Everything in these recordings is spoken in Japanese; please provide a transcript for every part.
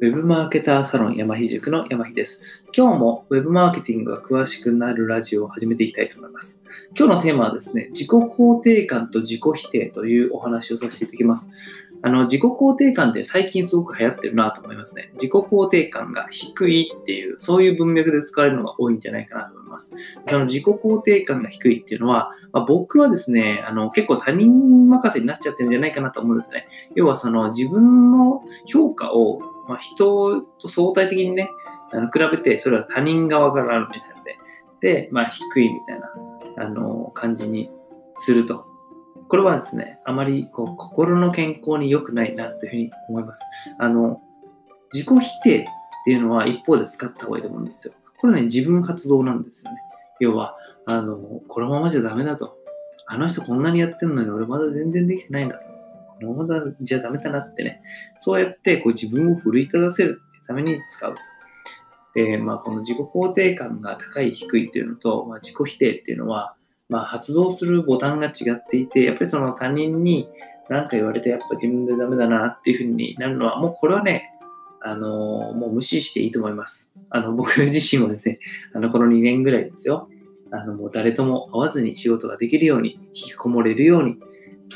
ウェブマーケターサロン山ひ塾の山ひです。今日もウェブマーケティングが詳しくなるラジオを始めていきたいと思います。今日のテーマはですね、自己肯定感と自己否定というお話をさせていただきます。あの、自己肯定感って最近すごく流行ってるなと思いますね。自己肯定感が低いっていう、そういう文脈で使われるのが多いんじゃないかなと思います。その自己肯定感が低いっていうのは、まあ、僕はですね、あの、結構他人任せになっちゃってるんじゃないかなと思うんですね。要はその自分の評価をまあ、人と相対的にね、あの比べて、それは他人側からある目線で、で、まあ、低いみたいな、あの、感じにすると。これはですね、あまりこう心の健康に良くないなというふうに思います。あの、自己否定っていうのは一方で使った方がいいと思うんですよ。これね、自分発動なんですよね。要は、あの、このままじゃダメだと。あの人こんなにやってんのに俺まだ全然できてないんだと。このままじゃダメだなってね、そうやってこう自分を奮い立たせるために使うと。え、まあ、この自己肯定感が高い低いっていうのと、まあ、自己否定っていうのは、まあ、発動するボタンが違っていて、やっぱりその他人に何か言われて、やっぱ自分でダメだなっていうふうになるのは、もうこれはね、あの、もう無視していいと思います。あの、僕自身もですね、あの、この2年ぐらいですよ。あの、もう誰とも会わずに仕事ができるように、引きこもれるように、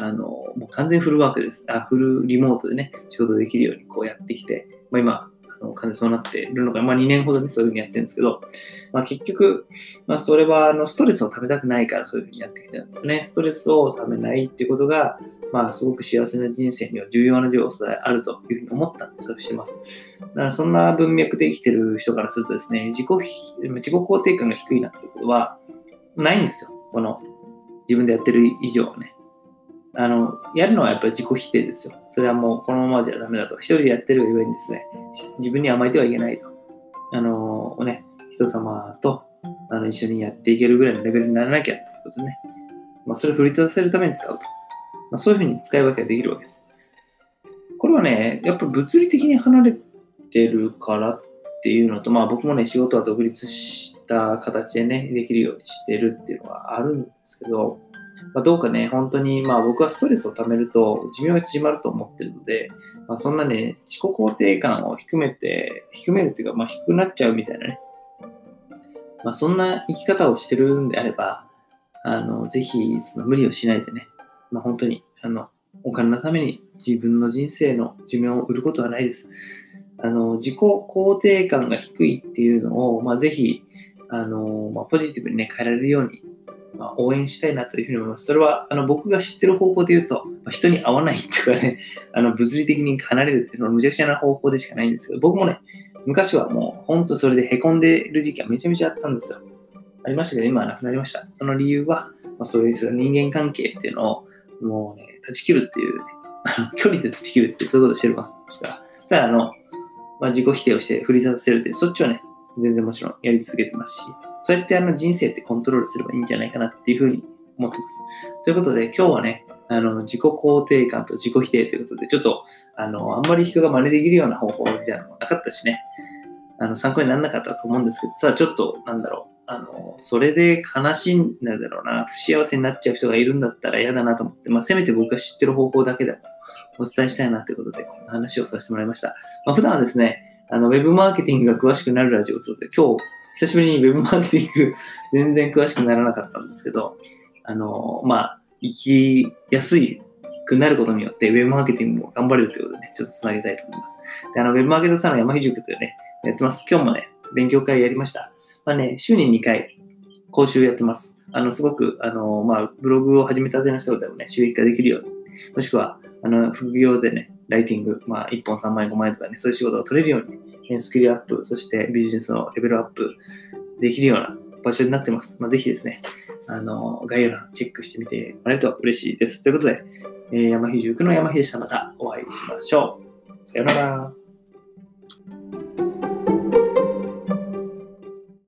あの、もう完全フルワークです。あ、フルリモートでね、仕事できるようにこうやってきて、まあ、今、あの完全そうなっているのが、まあ2年ほどね、そういうふうにやってるんですけど、まあ結局、まあそれはあのストレスをためたくないからそういうふうにやってきてるんですね。ストレスをためないっていうことが、まあすごく幸せな人生には重要な要素であるというふうに思ったんで、そうしてます。だからそんな文脈で生きてる人からするとですね、自己、自己肯定感が低いなってことはないんですよ。この自分でやってる以上はね。あの、やるのはやっぱり自己否定ですよ。それはもうこのままじゃダメだと。一人でやってるがゆえにですね、自分に甘えてはいけないと。あの、ね、人様とあの一緒にやっていけるぐらいのレベルにならなきゃってことね。まあ、それを振り立たせるために使うと。まあ、そういうふうに使い分けができるわけです。これはね、やっぱ物理的に離れてるからっていうのと、まあ僕もね、仕事は独立した形でね、できるようにしてるっていうのはあるんですけど、まあ、どうかね、本当に、まあ僕はストレスを溜めると寿命が縮まると思ってるので、まあ、そんなね、自己肯定感を低めて、低めるっていうか、まあ低くなっちゃうみたいなね、まあそんな生き方をしてるんであれば、あの、ぜひ、その無理をしないでね、まあ本当に、あの、お金のために自分の人生の寿命を売ることはないです。あの、自己肯定感が低いっていうのを、まあぜひ、あの、まあ、ポジティブにね、変えられるようにまあ、応援したいなというふうに思います。それはあの僕が知ってる方法で言うと、まあ、人に会わないっていうかね、あの物理的に離れるっていうのはむちゃくちゃな方法でしかないんですけど、僕もね、昔はもう本当それで凹んでる時期はめちゃめちゃあったんですよ。ありましたけど、今はなくなりました。その理由は、まあ、そういう人間関係っていうのをもうね、断ち切るっていう、ね、距離で断ち切るってそういうことをしてるわけですから。ただ、あの、まあ、自己否定をして振り立たせるって、そっちはね、全然もちろんやり続けてますし、そうやってあの人生ってコントロールすればいいんじゃないかなっていうふうに思ってます。ということで、今日はね、あの、自己肯定感と自己否定ということで、ちょっと、あの、あんまり人が真似できるような方法みたいなのもなかったしね、あの、参考にならなかったと思うんですけど、ただちょっと、なんだろう、あの、それで悲しいんだろうな、不幸せになっちゃう人がいるんだったら嫌だなと思って、まあ、せめて僕が知ってる方法だけでもお伝えしたいなということで、こんな話をさせてもらいました。まあ、普段はですね、あの、ウェブマーケティングが詳しくなるラジオということで、今日、久しぶりに Web マーケティング 全然詳しくならなかったんですけど、あの、まあ、生きやすいくなることによって Web マーケティングも頑張れるということでね、ちょっとつなげたいと思います。で、あの、Web マーケットサロン山ひ塾というね、やってます。今日もね、勉強会やりました。まあね、週に2回講習やってます。あの、すごく、あの、まあ、ブログを始めたての人でもね、収益化できるように、もしくは、あの、副業でね、ライティング、まあ、1本3万円、5万円とかね、そういう仕事が取れるように、スキルアップ、そしてビジネスのレベルアップできるような場所になってます。まあ、ぜひですね、あの、概要欄チェックしてみてもらえると嬉しいです。ということで、えー、山秀塾の山秀でした。またお会いしましょう。さようなら。